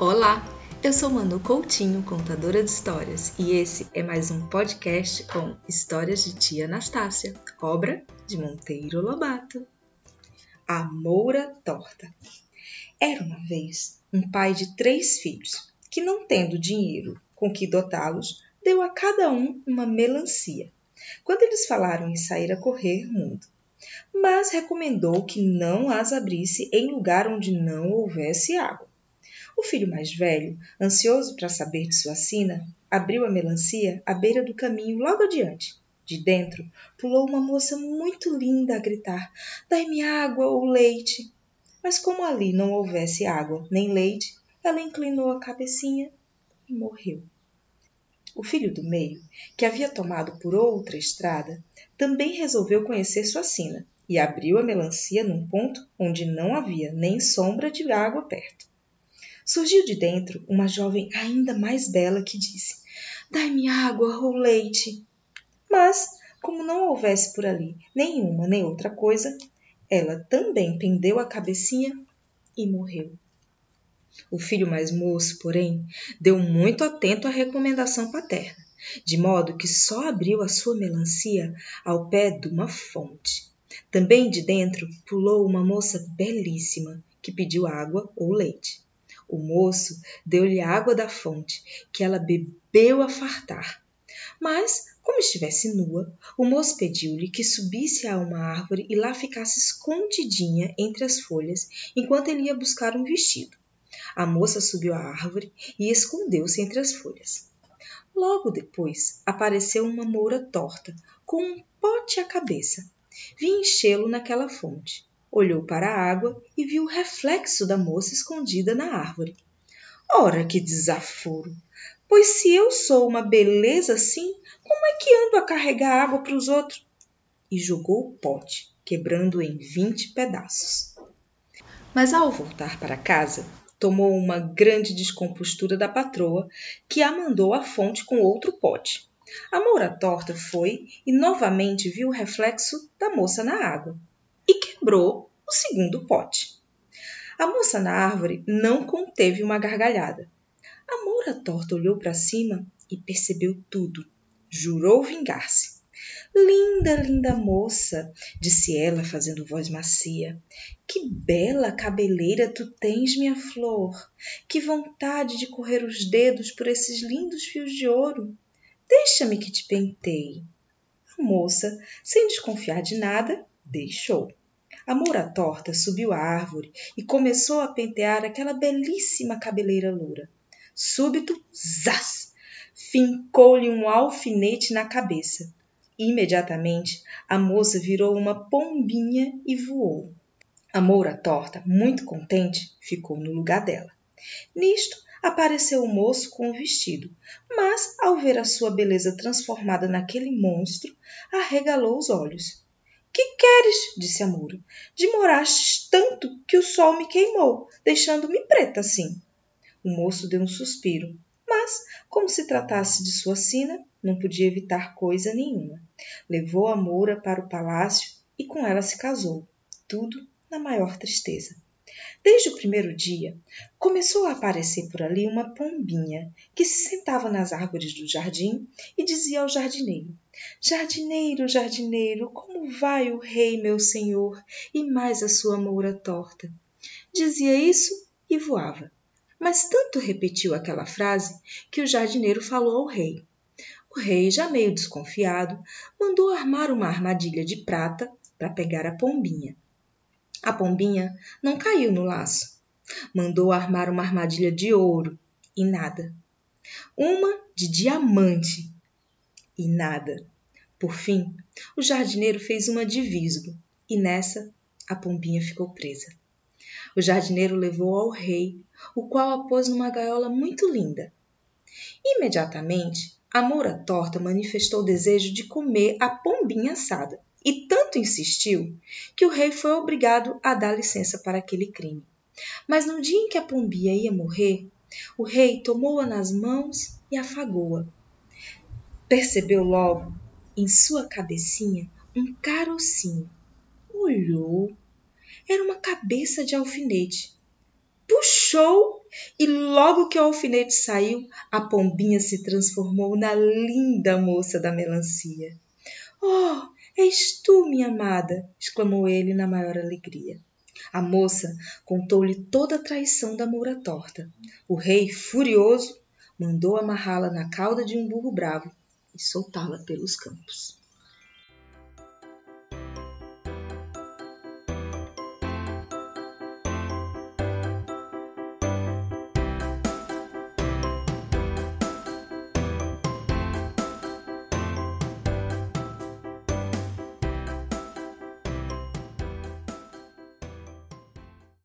Olá, eu sou Manu Coutinho, contadora de histórias, e esse é mais um podcast com Histórias de Tia Anastácia, obra de Monteiro Lobato. A Moura Torta. Era uma vez um pai de três filhos que, não tendo dinheiro com que dotá-los, deu a cada um uma melancia. Quando eles falaram em sair a correr mundo, mas recomendou que não as abrisse em lugar onde não houvesse água. O filho mais velho, ansioso para saber de sua sina, abriu a melancia à beira do caminho logo adiante. De dentro pulou uma moça muito linda a gritar: Dai-me água ou leite. Mas como ali não houvesse água nem leite, ela inclinou a cabecinha e morreu. O filho do meio, que havia tomado por outra estrada, também resolveu conhecer sua sina e abriu a melancia num ponto onde não havia nem sombra de água perto. Surgiu de dentro uma jovem ainda mais bela que disse: Dai-me água ou leite. Mas, como não houvesse por ali nenhuma nem outra coisa, ela também pendeu a cabecinha e morreu. O filho mais moço, porém, deu muito atento à recomendação paterna, de modo que só abriu a sua melancia ao pé de uma fonte. Também de dentro pulou uma moça belíssima que pediu água ou leite. O moço deu-lhe água da fonte, que ela bebeu a fartar. Mas, como estivesse nua, o moço pediu-lhe que subisse a uma árvore e lá ficasse escondidinha entre as folhas, enquanto ele ia buscar um vestido. A moça subiu à árvore e escondeu-se entre as folhas. Logo depois apareceu uma moura torta, com um pote à cabeça. Vinha enchê-lo naquela fonte. Olhou para a água e viu o reflexo da moça escondida na árvore. Ora, que desaforo! Pois se eu sou uma beleza assim, como é que ando a carregar água para os outros? E jogou o pote, quebrando em vinte pedaços. Mas ao voltar para casa, tomou uma grande descompostura da patroa, que a mandou à fonte com outro pote. A moura torta foi e novamente viu o reflexo da moça na água e quebrou o segundo pote. A moça na árvore não conteve uma gargalhada. A moura torta olhou para cima e percebeu tudo. Jurou vingar-se. Linda, linda moça, disse ela, fazendo voz macia. Que bela cabeleira tu tens, minha flor. Que vontade de correr os dedos por esses lindos fios de ouro. Deixa-me que te penteie. A moça, sem desconfiar de nada, deixou. A moura torta subiu à árvore e começou a pentear aquela belíssima cabeleira loura. Súbito, zás! Fincou-lhe um alfinete na cabeça Imediatamente, a moça virou uma pombinha e voou. A moura torta, muito contente, ficou no lugar dela. Nisto, apareceu o moço com o vestido, mas, ao ver a sua beleza transformada naquele monstro, arregalou os olhos. Que queres? disse a moura. Demorastes tanto que o sol me queimou, deixando-me preta assim. O moço deu um suspiro, mas, como se tratasse de sua sina, não podia evitar coisa nenhuma. Levou a moura para o palácio e com ela se casou, tudo na maior tristeza. Desde o primeiro dia, começou a aparecer por ali uma pombinha que se sentava nas árvores do jardim e dizia ao jardineiro: Jardineiro, jardineiro, como vai o rei, meu senhor, e mais a sua moura torta? Dizia isso e voava. Mas tanto repetiu aquela frase que o jardineiro falou ao rei. O rei, já meio desconfiado, mandou armar uma armadilha de prata para pegar a pombinha. A pombinha não caiu no laço. Mandou armar uma armadilha de ouro e nada. Uma de diamante e nada. Por fim, o jardineiro fez uma de visgo e nessa a pombinha ficou presa. O jardineiro levou ao rei, o qual a pôs numa gaiola muito linda. Imediatamente a moura torta manifestou o desejo de comer a pombinha assada e tanto insistiu que o rei foi obrigado a dar licença para aquele crime. Mas no dia em que a pombinha ia morrer, o rei tomou-a nas mãos e afagou-a. Percebeu logo em sua cabecinha um carocinho. Olhou. Era uma cabeça de alfinete. Puxou e logo que o alfinete saiu, a pombinha se transformou na linda moça da melancia. Oh, és tu, minha amada! exclamou ele na maior alegria. A moça contou-lhe toda a traição da moura torta. O rei, furioso, mandou amarrá-la na cauda de um burro bravo e soltá-la pelos campos.